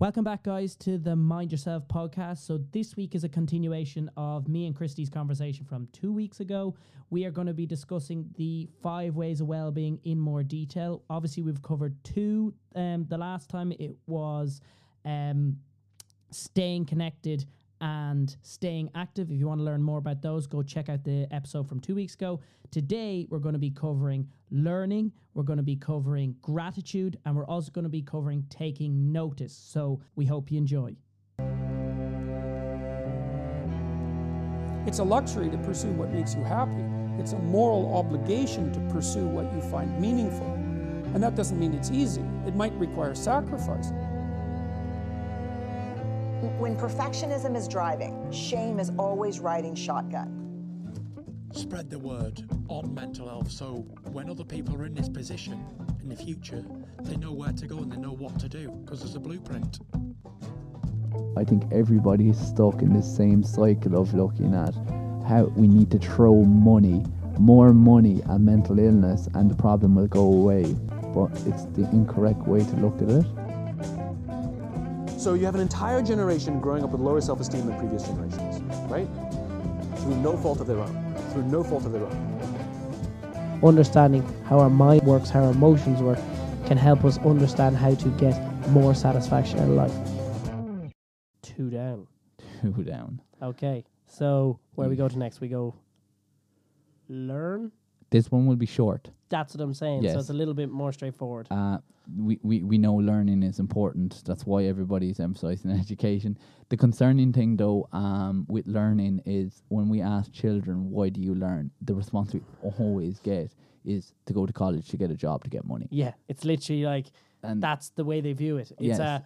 Welcome back, guys, to the Mind Yourself podcast. So, this week is a continuation of me and Christy's conversation from two weeks ago. We are going to be discussing the five ways of well being in more detail. Obviously, we've covered two. Um, the last time it was um, staying connected and staying active. If you want to learn more about those, go check out the episode from two weeks ago. Today, we're going to be covering learning, we're going to be covering gratitude, and we're also going to be covering taking notice. So, we hope you enjoy. It's a luxury to pursue what makes you happy. It's a moral obligation to pursue what you find meaningful. And that doesn't mean it's easy, it might require sacrifice. When perfectionism is driving, shame is always riding shotgun. Spread the word on mental health so when other people are in this position in the future, they know where to go and they know what to do because there's a blueprint. I think everybody is stuck in this same cycle of looking at how we need to throw money, more money at mental illness, and the problem will go away. But it's the incorrect way to look at it. So you have an entire generation growing up with lower self-esteem than previous generations, right? Through no fault of their own. Through no fault of their own. Understanding how our mind works, how our emotions work, can help us understand how to get more satisfaction in life. Two down. Two down. Okay. So, where we go to next? We go learn. This one will be short. That's what I'm saying. So, it's a little bit more straightforward. Uh, we, we, we know learning is important. That's why everybody's emphasizing education. The concerning thing, though, um, with learning is when we ask children, why do you learn? The response we always get is to go to college to get a job to get money. Yeah, it's literally like And that's the way they view it. It's Yes. a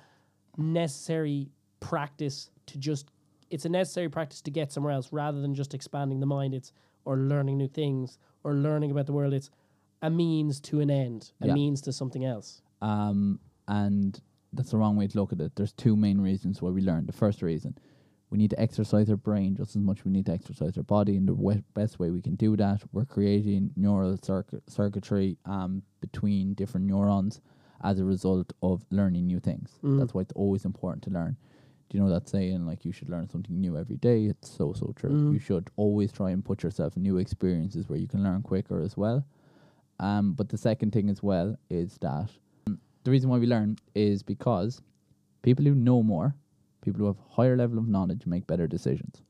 necessary practice to just it's a necessary practice to get somewhere else rather than just expanding the mind. It's or learning new things or learning about the world. It's a means to an end, a Yeah. means to something else. Um, and that's the wrong way to look at it. There's two main reasons why we learn. The first reason, we need to exercise our brain just as much as we need to exercise our body. And the we- best way we can do that, we're creating neural circuit circuitry um, between different neurons as a result of learning new things. Mm. That's why it's always important to learn. Do you know that saying, like, you should learn something new every day? It's so, so true. Mm. You should always try and put yourself in new experiences where you can learn quicker as well. Um, but the second thing as well is that um, the reason why we learn is because people who know more, people who have higher level of knowledge make better decisions.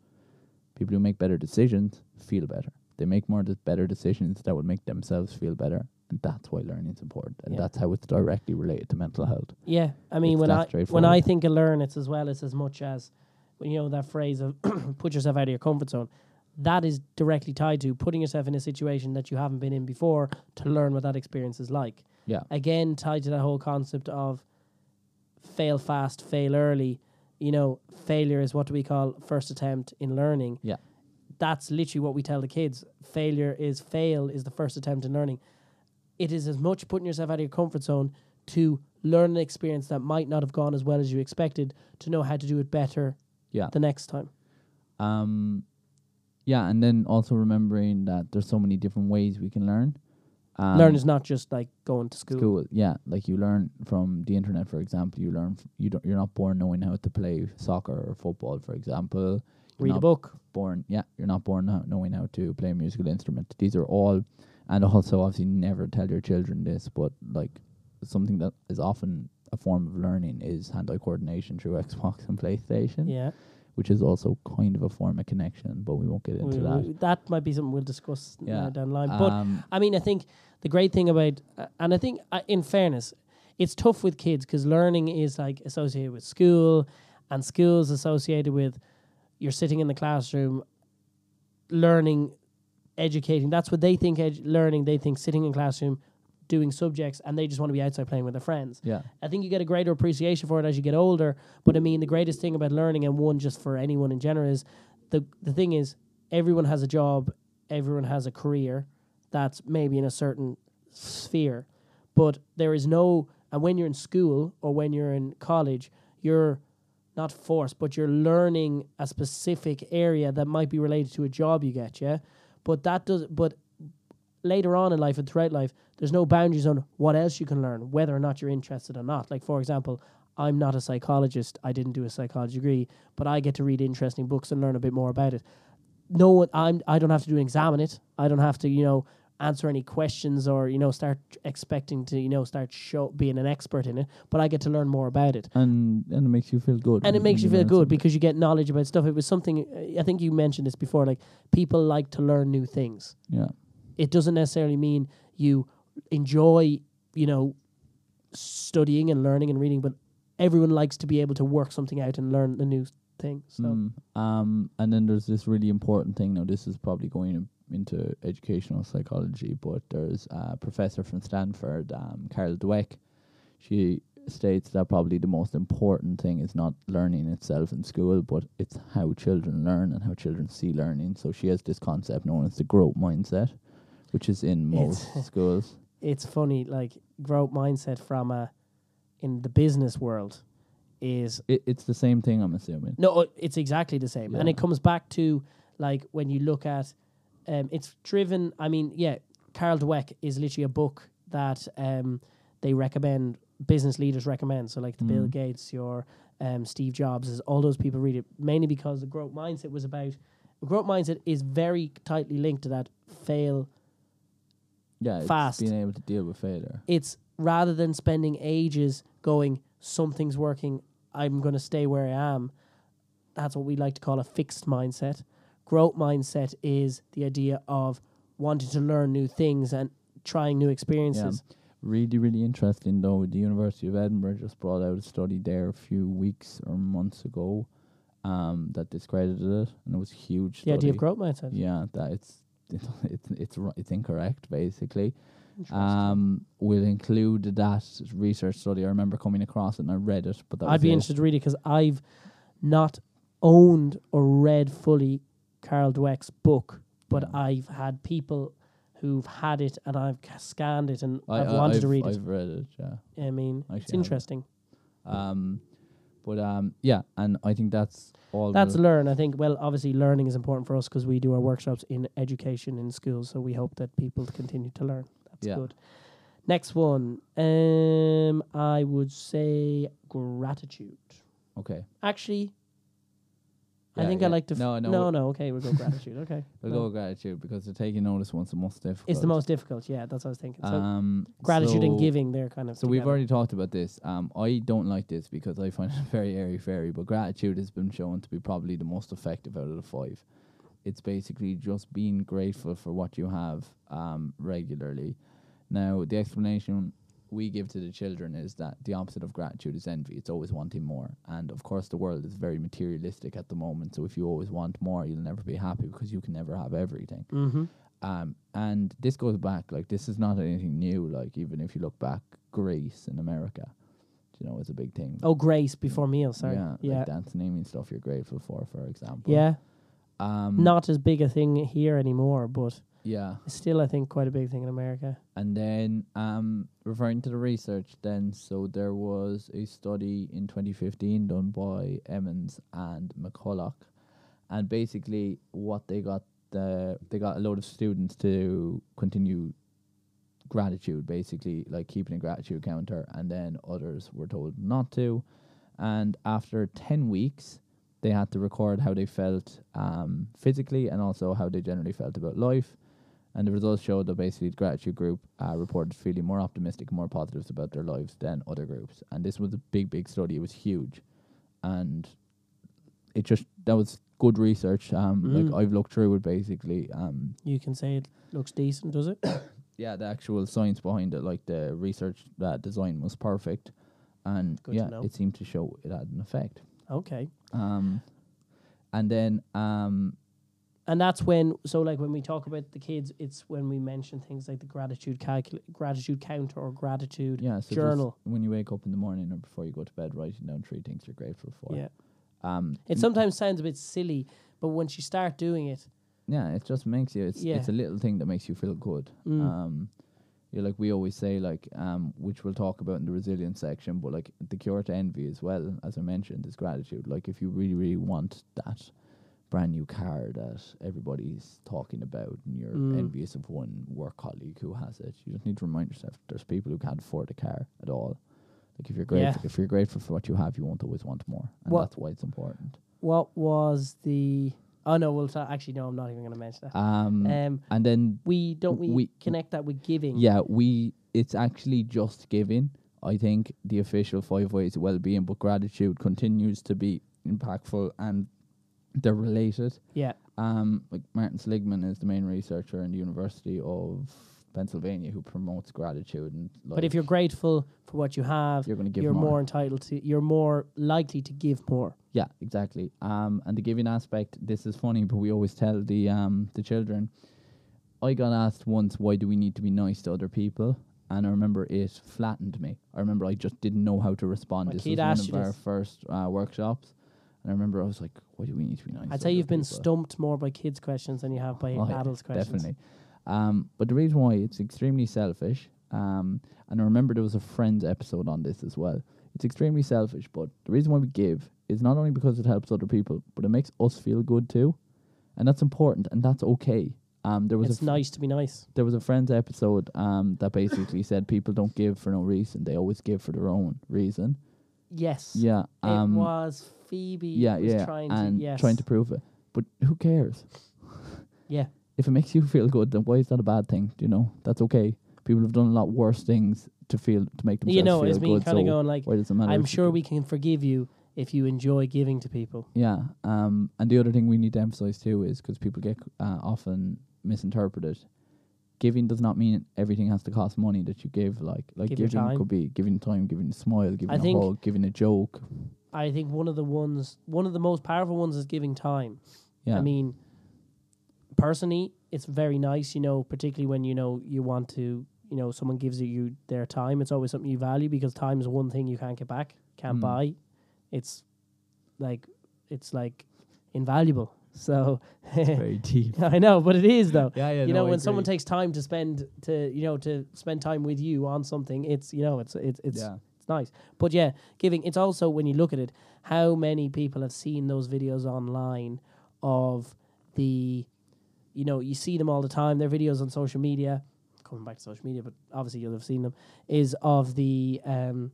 People who make better decisions feel better. They make more de- better decisions that would make themselves feel better, and that's why learning is important, and Yeah. that's how it's directly related to mental health. Yeah, I mean It's when I when. I think of learn, it's as well as as much as you know that phrase of put yourself out of your comfort zone. That is directly tied to putting yourself in a situation that you haven't been in before to learn what that experience is like. Yeah, Again, tied to that whole concept of fail fast, fail early. You know, failure is what do we call first attempt in learning. yeah, That's literally what we tell the kids. Failure is fail is the first attempt in learning. It is as much putting yourself out of your comfort zone to learn an experience that might not have gone as well as you expected to know how to do it better yeah. the next time. Um, yeah, and then also remembering that there's so many different ways we can learn. Um, learn is not just like going to school. school. Yeah, like you learn from the internet, for example. You learn f- you don't. You're not born knowing how to play soccer or football, for example. You're Read a book. Born, yeah, you're not born know- knowing how to play a musical instrument. These are all, and also obviously never tell your children this, but like something that is often a form of learning is hand-eye coordination through Xbox and PlayStation, Yeah. Which is also kind of a form of connection, but we won't get into We- that. we- that might be something we'll discuss uh, Yeah. down the line. But Um, I mean, I think the great thing about, uh, and I think uh, in fairness, it's tough with kids because learning is like associated with school, and school's associated with you're sitting in the classroom, learning, educating. That's what they think. Edu- learning, they think sitting in classroom, doing subjects, and they just want to be outside playing with their friends. yeah, I think you get a greater appreciation for it as you get older. But I mean, the greatest thing about learning, and one just for anyone in general, is the the thing is everyone has a job, everyone has a career that's maybe in a certain sphere, but there is no. And when you're in school or when you're in college, you're not forced, but you're learning a specific area that might be related to a job you get. Yeah, but that does. But later on in life and throughout life, there's no boundaries on what else you can learn, whether or not you're interested or not. Like for example, I'm not a psychologist. I didn't do a psychology degree, but I get to read interesting books and learn a bit more about it. No one, I'm. I don't have to do an exam in it. I don't have to, you know, answer any questions or you know start expecting to you know start show being an expert in it. But I get to learn more about it and and it makes you feel good. and it makes you feel good because you get knowledge about stuff. It was something I think you mentioned this before. Like people like to learn new things. yeah, It doesn't necessarily mean you enjoy, you know, studying and learning and reading, but everyone likes to be able to work something out and learn a new thing. So Mm. Um, and then there's this really important thing. Now, this is probably going into educational psychology, but there's a professor from Stanford, um, Carol Dweck. She states that probably the most important thing is not learning itself in school, but it's how children learn and how children see learning. So she has this concept known as the growth mindset, which is in most It's- schools. it's funny, like growth mindset from a in the business world is It, it's the same thing, I'm assuming. No, uh, it's exactly the same, and Yeah. it comes back to like when you look at, um, it's driven. I mean, yeah, Carol Dweck is literally a book that um they recommend business leaders recommend. So like the Bill Mm. Gates, your um Steve Jobs, is all those people read it mainly because the growth mindset was about. Growth mindset is very tightly linked to that fail. Yeah, Fast. being able to deal with failure. It's rather than spending ages going something's working, I'm going to stay where I am. That's what we like to call a fixed mindset. Growth mindset is the idea of wanting to learn new things and trying new experiences. Yeah. Really, really interesting though. The University of Edinburgh just brought out a study there a few weeks or months ago um, that discredited it, and it was huge. The idea of study. growth mindset. Yeah, that it's it's it's it's incorrect basically. Um, we'll include that research study. I remember coming across it and I read it, but that I'd be it. interested to read it because I've not owned or read fully Carol Dweck's book, but. I've had people who've had it and I've scanned it and I, I've wanted I've, to read I've read it. Yeah. I mean, actually it's interesting. Um, but um, yeah, and I think that's all. That's we'll- learn. I think. Well, obviously, learning is important for us because we do our workshops in education in schools. So we hope that people continue to learn. That's Yeah. good. Next one, um, I would say gratitude. okay. Actually, I Yeah, think I yeah. like to. F- No, no, no, no. Okay, we'll go gratitude. Okay, We'll No. go with gratitude because the taking notice one's the most difficult. It's the most difficult. Yeah, that's what I was thinking. So Um, gratitude and so- giving, they're kind of. So we've together. already talked about this. Um, I don't like this because I find it very airy fairy, but gratitude has been shown to be probably the most effective out of the five. It's basically just being grateful for what you have um, regularly. Now, the explanation we give to the children is that the opposite of gratitude is envy. It's always wanting more. And of course, the world is very materialistic at the moment. So if you always want more, you'll never be happy because you can never have everything. Mhm. Um, and this goes back like this is not anything new. Like even if you look back, Greece in America, you know, is a big thing. Oh, grace before meal. Sorry. yeah, Yeah. like dance naming stuff you're grateful for, for example. yeah. Um, Not as big a thing here anymore, but Yeah, it's still, I think, quite a big thing in America. and then um, referring to the research, then so there was a study in 2015 done by Emmons and McCullough, and basically what they got the they got a load of students to continue gratitude, basically like keeping a gratitude counter, and then others were told not to. And after ten weeks, they had to record how they felt um, physically and also how they generally felt about life. And the results showed that basically the gratitude group uh, reported feeling more optimistic and more positives about their lives than other groups. And this was a big, big study. It was huge, and it just that was good research. Um, Mm. like I've looked through it basically. Um, You can say it looks decent, does it? yeah, the actual science behind it, like the research that design was perfect, and Good yeah, it seemed to show it had an effect. okay. Um, and then um, And that's when, so like when we talk about the kids, it's when we mention things like the gratitude calcul- gratitude counter or gratitude yeah, so journal. when you wake up in the morning or before you go to bed, writing down three things you're grateful for. Yeah. Um, It sometimes sounds a bit silly, but once you start doing it, yeah, it just makes you. It's Yeah. it's a little thing that makes you feel good. Mm. Um, yeah, like we always say, like um, which we'll talk about in the resilience section, but like the cure to envy as well, as I mentioned, is gratitude. Like if you really, really want that brand new car that everybody's talking about, and you're Mm. envious of one work colleague who has it, you just need to remind yourself there's people who can't afford a car at all. Like if you're Yeah. grateful, if you're grateful for what you have, you won't always want more, and What- that's why it's important. What was the? Oh no, well, ta- actually, no, I'm not even going to mention that. Um, Um, and then we don't we, we- connect that with giving. yeah, we it's actually just giving. I think the official five ways of well-being, but gratitude continues to be impactful and they're related. yeah, Um, like Martin Seligman is the main researcher in the University of Pennsylvania who promotes gratitude and. Like, But if you're grateful for what you have, You're gonna give you're more. more entitled to. You're more likely to give more. Yeah, exactly. Um, and the giving aspect, this is funny, but we always tell the um the children. I got asked once, why do we need to be nice to other people? And I remember it flattened me. I remember I just didn't know how to respond. My this was one of our this. first uh, workshops, and I remember I was like, why do we need to be nice? I'd say you've been people? stumped more by kids' questions than you have by Oh, adults' questions. Definitely. Um, but the reason why it's extremely selfish, um, and I remember there was a Friends episode on this as well. It's extremely selfish, but the reason why we give is not only because it helps other people, but it makes us feel good too, and that's important, and that's okay. Um, there was It's f- nice to be nice. there was a Friends episode um that basically said people don't give for no reason; they always give for their own reason. Yes. Yeah. Um, it was Phoebe. yeah, was yeah, Trying and to, yes. trying to prove it. But who cares? Yeah. if it makes you feel good, then why is that a bad thing? Do you know? That's okay. People have done a lot worse things to feel to make themselves You know, feel it's me kind of so going like, why does it matter? I'm sure we can forgive you if you enjoy giving to people. Yeah. Um. And the other thing we need to emphasize too is because people get uh, often misinterpreted. Giving does not mean everything has to cost money that you give. Like like Give your giving time. could be giving time, giving a smile, giving I a think- hug, giving a joke. I think one of the ones, one of the most powerful ones is giving time. Yeah. I mean, personally, it's very nice, you know, particularly when you know you want to, you know, someone gives you their time. It's always something you value because time is one thing you can't get back, can't Mm. buy. It's like, it's like invaluable. So, very deep. I know, but it is though. Yeah, yeah. you know, I when someone takes time to spend to, you know, to spend time with you on something, it's, you know, it's, it's, it's, yeah. It's nice. But yeah, giving it's also when you look at it, how many people have seen those videos online of the you know, you see them all the time, their videos on social media, coming back to social media, but obviously you'll have seen them, is of the um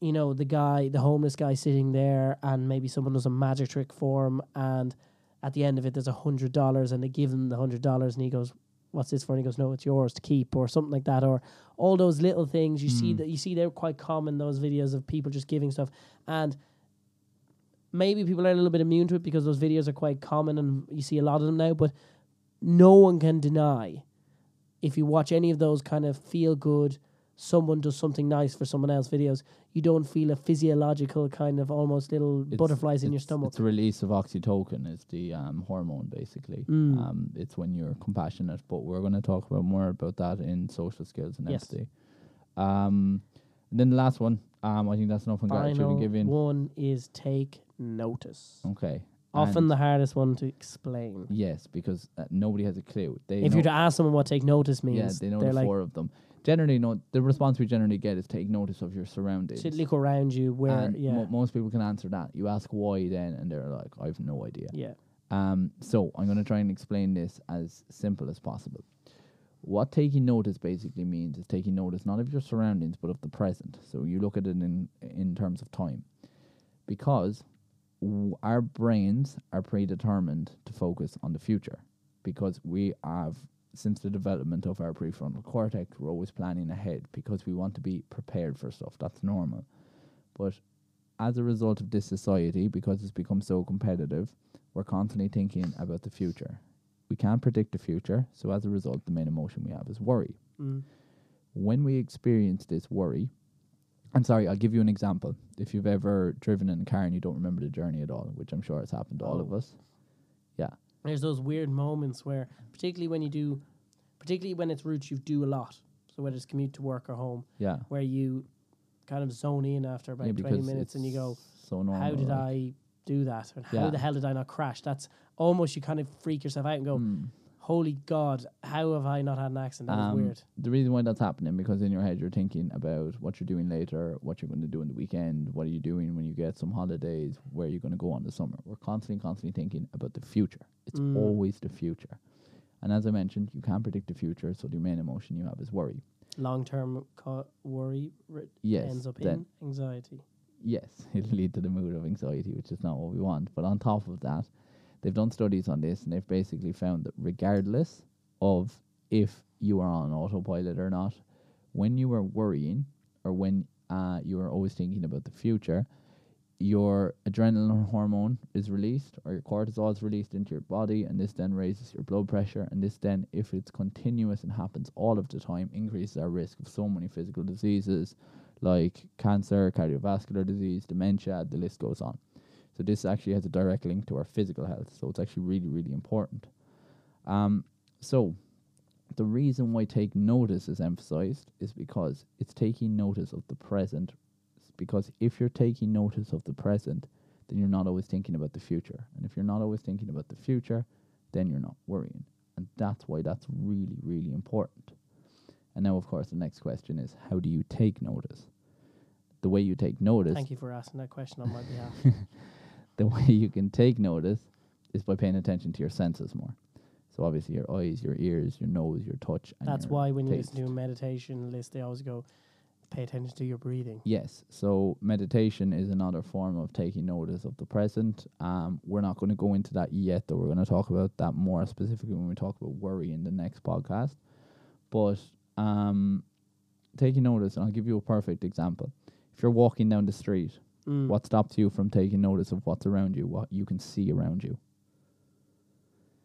you know, the guy, the homeless guy sitting there and maybe someone does a magic trick for him and at the end of it there's a hundred dollars and they give him the hundred dollars and he goes, What's this for? And he goes, No, it's yours to keep or something like that or all those little things you see hmm. that you see they're quite common those videos of people just giving stuff and maybe people are a little bit immune to it because those videos are quite common and you see a lot of them now but no one can deny if you watch any of those kind of feel good someone does something nice for someone else videos you don't feel a physiological kind of almost little It's- butterflies in your stomach It's a release of oxytocin. Is the um, hormone basically. Mm. Um, it's when you're compassionate. But we're going to talk about more about that in social skills and Yes. empathy. Um, and then the last one. Um, I think that's enough final and giving. one is take notice Okay. often And the hardest one to explain yes, because uh, nobody has a clue. They if you're to ask someone what take notice means yeah, they know the like four of them. Generally, no. The response we generally get is take notice of your surroundings. to look around you where and yeah mo- most people can answer that. You ask why then, and they're like, "I have no idea." yeah Um, so I'm going to try and explain this as simple as possible. What taking notice basically means is taking notice not of your surroundings but of the present. So you look at it in in terms of time, because w- our brains are predetermined to focus on the future, because we have since the development of our prefrontal cortex, we're always planning ahead because we want to be prepared for stuff. That's normal, but as a result of this society, because it's become so competitive, we're constantly thinking about the future. We can't predict the future, so as a result, the main emotion we have is worry. Mm. When we experience this worry, I'm sorry, I'll give you an example. If you've ever driven in a car and you don't remember the journey at all, which I'm sure has happened to all of Oh. us. There's those weird moments where particularly when you do particularly when it's routes you do a lot so whether it's commute to work or home Yeah. where you kind of zone in after about yeah 20 because minutes and you go it's so normal. how did like, i do that and how Yeah. the hell did i not crash that's almost you kind of freak yourself out and go Mm. Holy god how have i not had an accident That Um, weird The reason why that's happening because in your head you're thinking about what you're doing later, what you're going to do in the weekend, what are you doing when you get some holidays, where you're going to go on the summer. We're constantly, constantly thinking about the future. It's Mm. always the future. And as I mentioned, you can't predict the future, so the main emotion you have is worry. long term co- worry r- Yes, ends up in anxiety. yes, it'll lead to the mood of anxiety, which is not what we want. But on top of that, they've done studies on this and they've basically found that regardless of if you are on autopilot or not, when you are worrying or when uh, you are always thinking about the future, your adrenaline hormone is released or your cortisol is released into your body and this then raises your blood pressure and this then if it's continuous and happens all of the time increases our risk of so many physical diseases like cancer cardiovascular disease dementia the list goes on so this actually has a direct link to our physical health so it's actually really really important um, so the reason why take notice is emphasized is because it's taking notice of the present because if you're taking notice of the present, then you're not always thinking about the future. And if you're not always thinking about the future, then you're not worrying. And that's why that's really, really important. And now, of course, the next question is how do you take notice? The way you take notice, Thank you for asking that question on my behalf. the way you can take notice is by paying attention to your senses more. So obviously your eyes, your ears, your nose, your touch. And That's your why when you taste. listen to a meditation list, they always go, pay attention to your breathing. Yes. So meditation is another form of taking notice of the present. Um, we're not going to go into that yet, though. We're going to talk about that more specifically when we talk about worry in the next podcast. But um, taking notice, and I'll give you a perfect example. If you're walking down the street, Mm. what stops you from taking notice of what's around you, what you can see around you?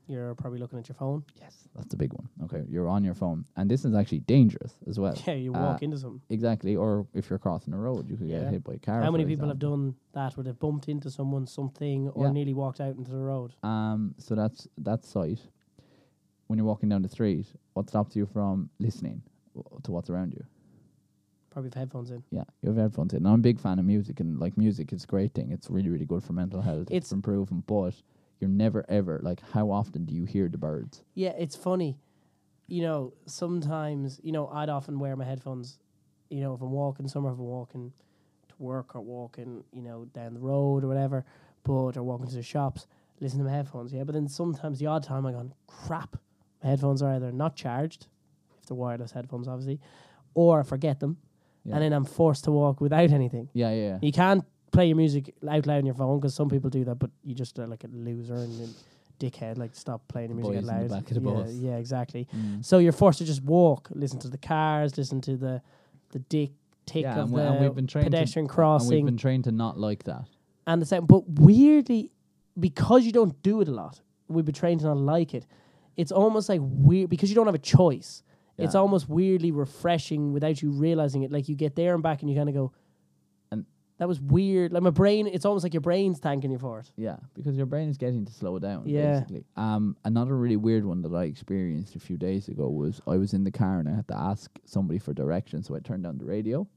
You're probably looking at your phone. Yes, that's the big one. Okay, you're on your phone, and this is actually dangerous as well. Yeah, you Uh, walk into something. Exactly, or if you're crossing a road, you could Yeah. get hit by a car. How many people have done that where they've bumped into someone, something, or Yeah. nearly walked out into the road? Um, so that's that sight. When you're walking down the street, what stops you from listening to what's around you? Probably with headphones in. Yeah, you have headphones in. And I'm a big fan of music, and like music is a great thing. It's really really good for mental health. It's- It's been but you're never ever like. How often do you hear the birds? Yeah, it's funny. You know, sometimes, you know, I'd often wear my headphones, you know, if I'm walking somewhere, if I'm walking to work or walking, you know, down the road or whatever, but or walking to the shops, listen to my headphones, yeah. But then sometimes the odd time I go, crap, my headphones are either not charged, if they're wireless headphones, obviously, or I forget them, Yeah. and then I'm forced to walk without anything. Yeah, yeah. yeah. You can't play your music out loud on your phone because some people do that, but you just are like a loser and a dickhead. Like stop playing your The music out boys in loud. the back of the yeah, yeah, exactly. Mm. So you're forced to just walk, listen to the cars, listen to the the dick tick Yeah, of and, the and we've been trained pedestrian to, And crossing, we've been trained to not like that. and the same. But weirdly, because you don't do it a lot, we've been trained to not like it. It's almost like weird because you don't have a choice. It's almost weirdly refreshing without you realizing it. Like you get there and back, and you kind of go, And- that was weird. Like my brain, it's almost like your brain's thanking you for it. Yeah, because your brain is getting to slow down. Yeah. Basically. Um, another really weird one that I experienced a few days ago was I was in the car and I had to ask somebody for directions, so I turned on the radio,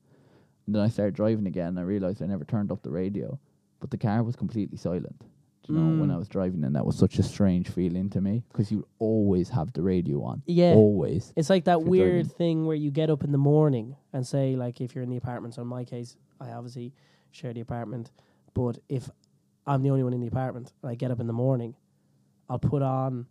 and then I started driving again. and I realized I never turned up the radio, but the car was completely silent. Do you know when Mm. I was driving, and that was such a strange feeling to me because you always have the radio on. Yeah. Always. It's like that weird driving. thing where you get up in the morning and say, like, if you're in the apartment. So in my case, I obviously share the apartment, but if I'm the only one in the apartment and I get up in the morning, I'll put on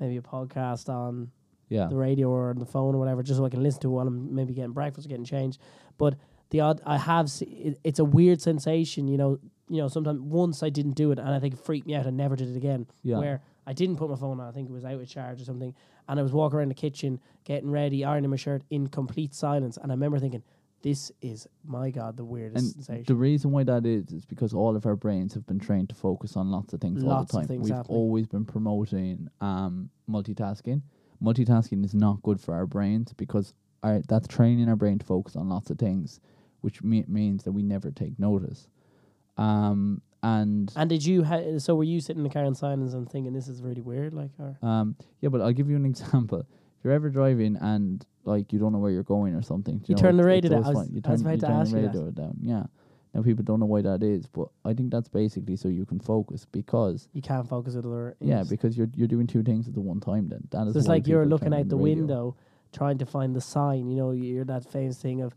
maybe a podcast on Yeah. the radio or on the phone or whatever, just so I can listen to it while I'm maybe getting breakfast or getting changed. But the odd, I have, se- it, it's a weird sensation, you know. You know, sometimes once I didn't do it, and I think it freaked me out. and never did it again. Yeah. Where I didn't put my phone on, I think it was out of charge or something, and I was walking around the kitchen getting ready, ironing my shirt in complete silence, and I remember thinking, "This is my god, the weirdest And sensation." the reason why that is is because all of our brains have been trained to focus on lots of things all Lots the of time. We've happening. always been promoting um, multitasking. Multitasking is not good for our brains because our, that's training our brain to focus on lots of things, which me- means that we never take notice. Um, and and did you? Ha- so were you sitting in the car in silence and thinking, "This is really weird"? Like, or Um, yeah, but I'll give you an example. If you're ever driving and like you don't know where you're going or something, do You know, turn the radio down. always I was- fine. You I was about you to turn ask the you radio down. Yeah. Now people don't know why that is, but I think that's basically so you can focus because you can't focus at other. yeah, because you're you're doing two things at the one time. Then that is So it's like you're looking out on the window, trying to find the sign. You know, you're that famous thing of,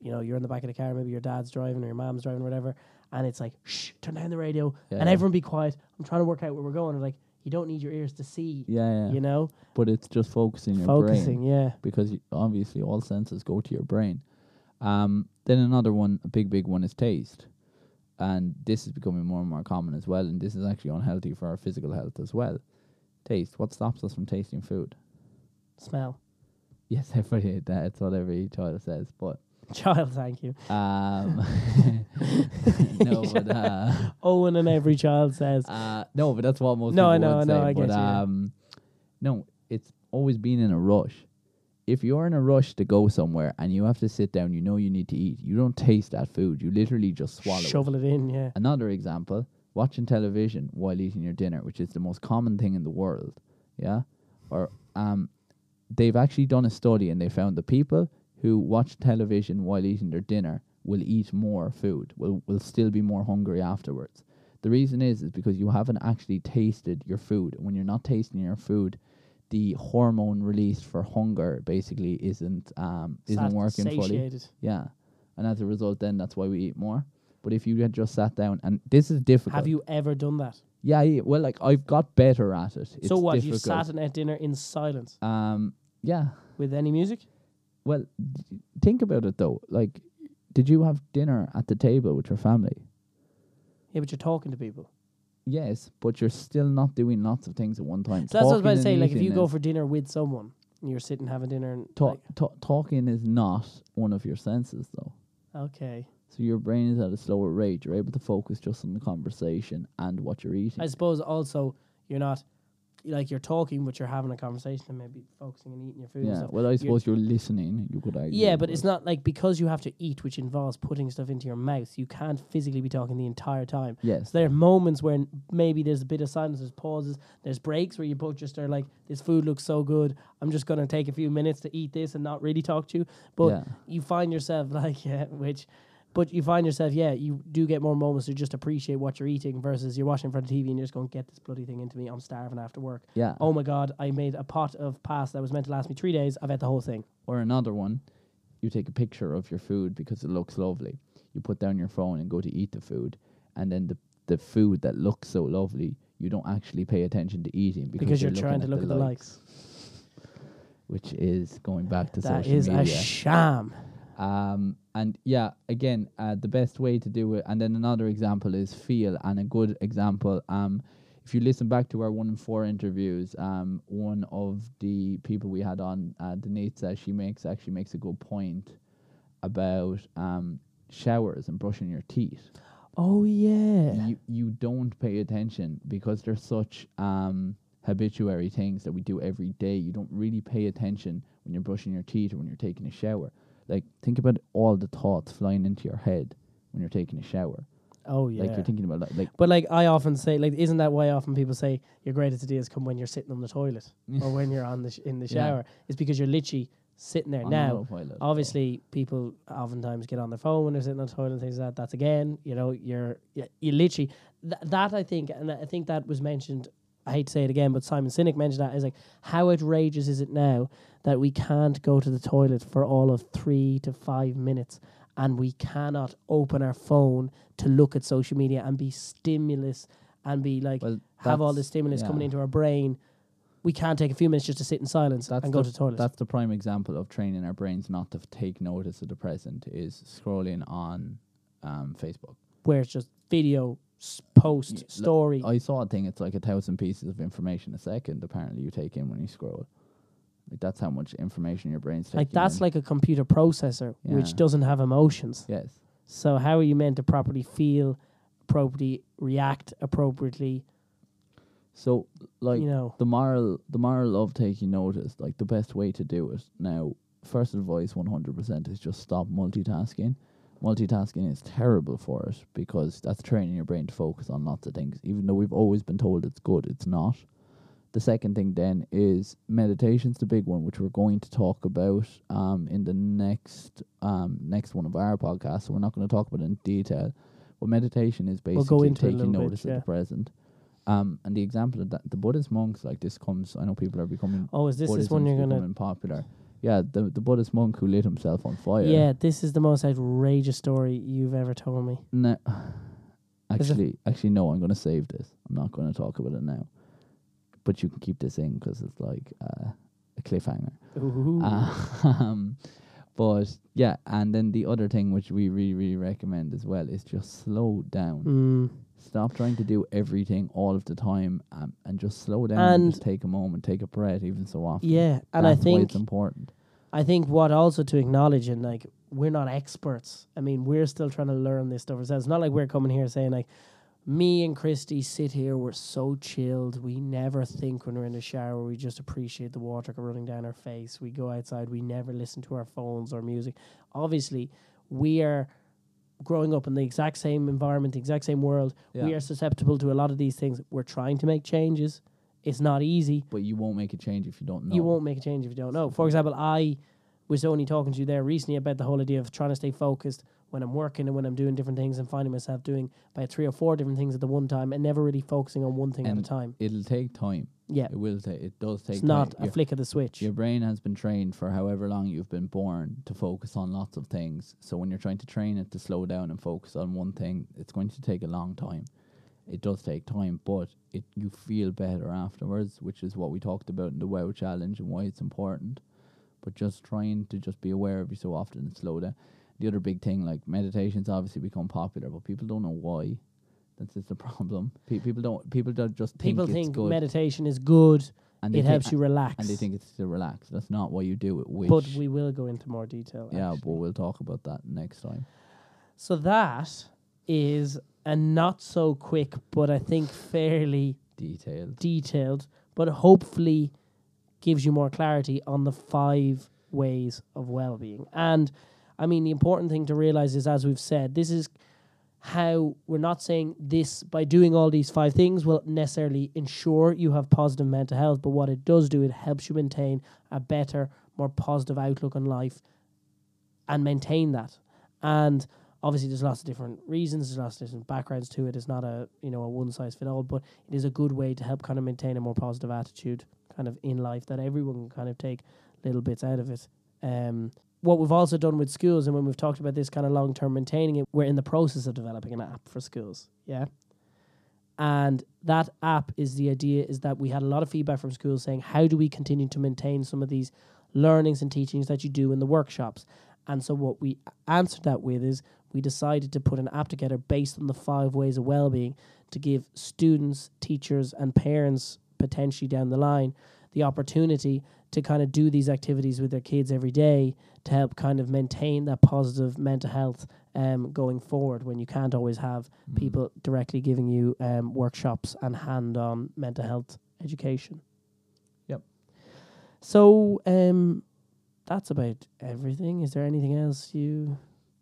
you know, you're in the back of the car, maybe your dad's driving or your mom's driving or whatever, and it's like, shh, turn down the radio, Yeah, and yeah. everyone be quiet. I'm trying to work out where we're going. And like, you don't need your ears to see. Yeah, yeah. You know, But it's just focusing your brain. focusing. brain Yeah. because obviously all senses go to your brain. Um, then another one, a big, big one, is taste, and this is becoming more and more common as well. And this is actually unhealthy for our physical health as well. Taste. What stops us from tasting food? Smell. Yes, everybody. That's what every child says, but Child, thank you. um, no, but uh, Owen and every child says. Uh, no, but that's what most No, people I know, would I know, say. I get but you, um, no, it's always been in a rush. If you're in a rush to go somewhere and you have to sit down, you know you need to eat. You don't taste that food. You literally just swallow it. Shovel it in, yeah. Another example: watching television while eating your dinner, which is the most common thing in the world. Yeah, or um, they've actually done a study and they found the people who watch television while eating their dinner will eat more food, will will still be more hungry afterwards. The reason is is because you haven't actually tasted your food. And when you're not tasting your food, the hormone released for hunger basically isn't um isn't Sat- working fully. Yeah. And as a result then that's why we eat more. But if you had just sat down and this is difficult. Have you ever done that? Yeah, yeah, well like I've got better at it. It's so what? You difficult. sat and ate dinner in silence um yeah. with any music? Well, think about it though. Like did you have dinner at the table with your family? Yeah, but you're talking to people. Yes, but you're still not doing lots of things at one time. So that's what I was about to say. Like, if you go for dinner with someone and you're sitting having dinner and ta- like, ta- talking is not one of your senses though. okay. So your brain is at a slower rate. You're able to focus just on the conversation and what you're eating. I suppose also you're not like you're talking, but you're having a conversation and maybe focusing and eating your food. and yeah. stuff. Well, I You're- suppose you're listening. You could argue. Yeah, but it's not like because you have to eat, which involves putting stuff into your mouth. You can't physically be talking the entire time. Yes. So there are moments when maybe there's a bit of silence, there's pauses, there's breaks where you both just are like, "This food looks so good. I'm just gonna take a few minutes to eat this and not really talk to you." But Yeah. you find yourself like, yeah, which, but you find yourself, yeah, you do get more moments to just appreciate what you're eating versus you're watching in front of TV and you're just going, "Get this bloody thing into me. I'm starving after work." Yeah. Oh my god, I made a pot of pasta that was meant to last me three days. I've ate the whole thing. Or another one, you take a picture of your food because it looks lovely. You put down your phone and go to eat the food, and then the the food that looks so lovely, you don't actually pay attention to eating because, Because, you're, looking trying to look at the likes. which is going back to That social is media. a sham. Um, and yeah, again, uh, the best way to do it. And then another example is feel, and a good example. Um, if you listen back to our one in four interviews, um, one of the people we had on, uh, Denise, uh, she makes actually makes a good point about um showers and brushing your teeth. Oh yeah. You you don't pay attention because they're such um habituary things that we do every day. You don't really pay attention when you're brushing your teeth or when you're taking a shower. Like think about all the thoughts flying into your head when you're taking a shower. Oh yeah. Like you're thinking about like, like but like I often say, like, isn't that why often people say your greatest ideas come when you're sitting on the toilet or when you're on the sh- in the Yeah. shower? It's because you're literally sitting there on now. Obviously, people oftentimes get on their phone when they're sitting on the toilet and things like that. That's again, you know, you're you, you literally th- that I think, and I think that was mentioned. I hate to say it again, but Simon Sinek mentioned that is like how outrageous is it now that we can't go to the toilet for all of three to five minutes, and we cannot open our phone to look at social media and be stimulus and be like Well, have all this stimulus coming into our brain. We can't take a few minutes just to sit in silence That's and go the, to the toilet. That's the prime example of training our brains not to take notice of the present is scrolling on um, Facebook. where it's just video, post, Yeah, look, story. I saw a thing. It's like a thousand pieces of information a second. Apparently, you take in when you scroll. Like that's how much information your brain's taking. like that's in. like a computer processor which doesn't have emotions. yes, So how are you meant to properly feel, properly react appropriately? So like you know, the moral, the moral of taking notice, like the best way to do it. Now, first advice, one hundred percent, is just stop multitasking. Multitasking is terrible for it because that's training your brain to focus on lots of things. Even though we've always been told it's good, it's not. The second thing then is meditation's the big one, which we're going to talk about um in the next um next one of our podcasts. So we're not going to talk about it in detail. But meditation is basically We'll into taking little bit, notice yeah. of the present. Um, and the example of that, the Buddhist monks, like this comes. I know people are becoming. oh, is this this one you're gonna? popular? Yeah, the the Buddhist monk who lit himself on fire. Yeah, this is the most outrageous story you've ever told me. No, actually, actually, no. I'm going to save this. I'm not going to talk about it now. but you can keep this in because it's like uh, a cliffhanger. Um, but yeah, and then the other thing which we really, really recommend as well is just slow down. Mm. Stop trying to do everything all of the time um, and just slow down and, And- just take a moment, take a breath even so often. Yeah, and I That's why think it's important. I think what also to acknowledge and like we're not experts. I mean, we're still trying to learn this stuff ourselves. It's not like we're coming here saying like me and Christy sit here, we're so chilled. We never think when we're in the shower. We just appreciate the water running down our face. We go outside. We never listen to our phones or music. Obviously, we are growing up in the exact same environment, the exact same world. We are susceptible to a lot of these things. We're trying to make changes. It's not easy. But you won't make a change if you don't know. You won't make a change if you don't know. For example, I was only talking to you there recently about the whole idea of trying to stay focused when I'm working and when I'm doing different things and finding myself doing about three or four different things at the one time and never really focusing on one thing at a time. It'll take time. Yeah. It will take. It does take. It's not time. a Your- flick of the switch. Your brain has been trained for however long you've been born to focus on lots of things. So when you're trying to train it to slow down and focus on one thing, it's going to take a long time. It does take time, but it you feel better afterwards, which is what we talked about in the WoW challenge and why it's important. But just trying to just be aware every so often and slow down. The other big thing, like meditation's obviously become popular, but people don't know why. That's just the problem. Pe- people don't. People don't just People think, meditation is good. and It helps you relax. and they think it's to relax. That's not why you do it. Which, but we will go into more detail. yeah, actually. but we'll talk about that next time. So that is a not so quick, but I think fairly Detailed. detailed, but hopefully gives you more clarity on the five ways of well-being. And I mean, the important thing to realize is, as we've said, this is how we're not saying this by doing all these five things will necessarily ensure you have positive mental health, but what it does do, it helps you maintain a better, more positive outlook on life and maintain that. And obviously there's lots of different reasons, there's lots of different backgrounds to it. It's not a you know a one size fit all, but it is a good way to help kind of maintain a more positive attitude kind of in life that everyone can kind of take little bits out of it. Um, what we've also done with schools, and when we've talked about this kind of long term maintaining it, we're in the process of developing an app for schools. Yeah. And that app is the idea is that we had a lot of feedback from schools saying, how do we continue to maintain some of these learnings and teachings that you do in the workshops? And so what we answered that with is we decided to put an app together based on the five ways of well-being to give students, teachers, and parents potentially down the line the opportunity to kind of do these activities with their kids every day to help kind of maintain that positive mental health um, going forward when you can't always have people directly giving you um, workshops and hand-on mental health education. Yep. So um, that's about everything. Is there anything else you?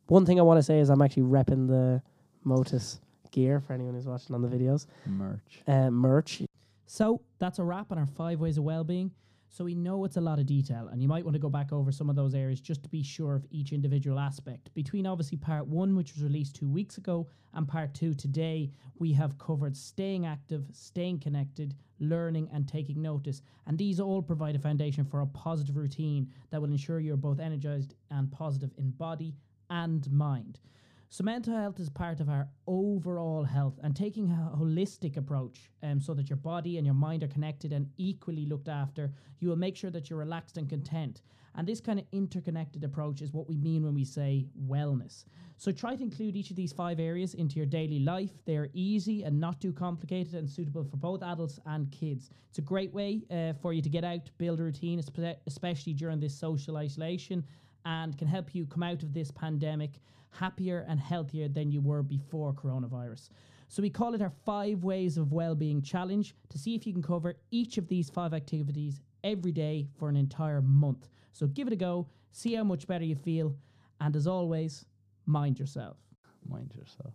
One thing I want to say is I'm actually repping the Motus gear for anyone who's watching on the videos. Merch. Uh, merch. So that's a wrap on our five ways of well-being. So we know it's a lot of detail, and you might want to go back over some of those areas just to be sure of each individual aspect. Between obviously part one, which was released two weeks ago, and part two today, we have covered staying active, staying connected, learning, and taking notice. And these all provide a foundation for a positive routine that will ensure you're both energized and positive in body and mind. So mental health is part of our overall health and taking a holistic approach um, so that your body and your mind are connected and equally looked after, you will make sure that you're relaxed and content. And this kind of interconnected approach is what we mean when we say wellness. So try to include each of these five areas into your daily life. They are easy and not too complicated and suitable for both adults and kids. It's a great way uh, for you to get out, build a routine, especially during this social isolation, and can help you come out of this pandemic happier and healthier than you were before coronavirus. So we call it our five ways of well-being challenge to see if you can cover each of these five activities every day for an entire month. So give it a go, see how much better you feel, and as always, mind yourself. Mind yourself.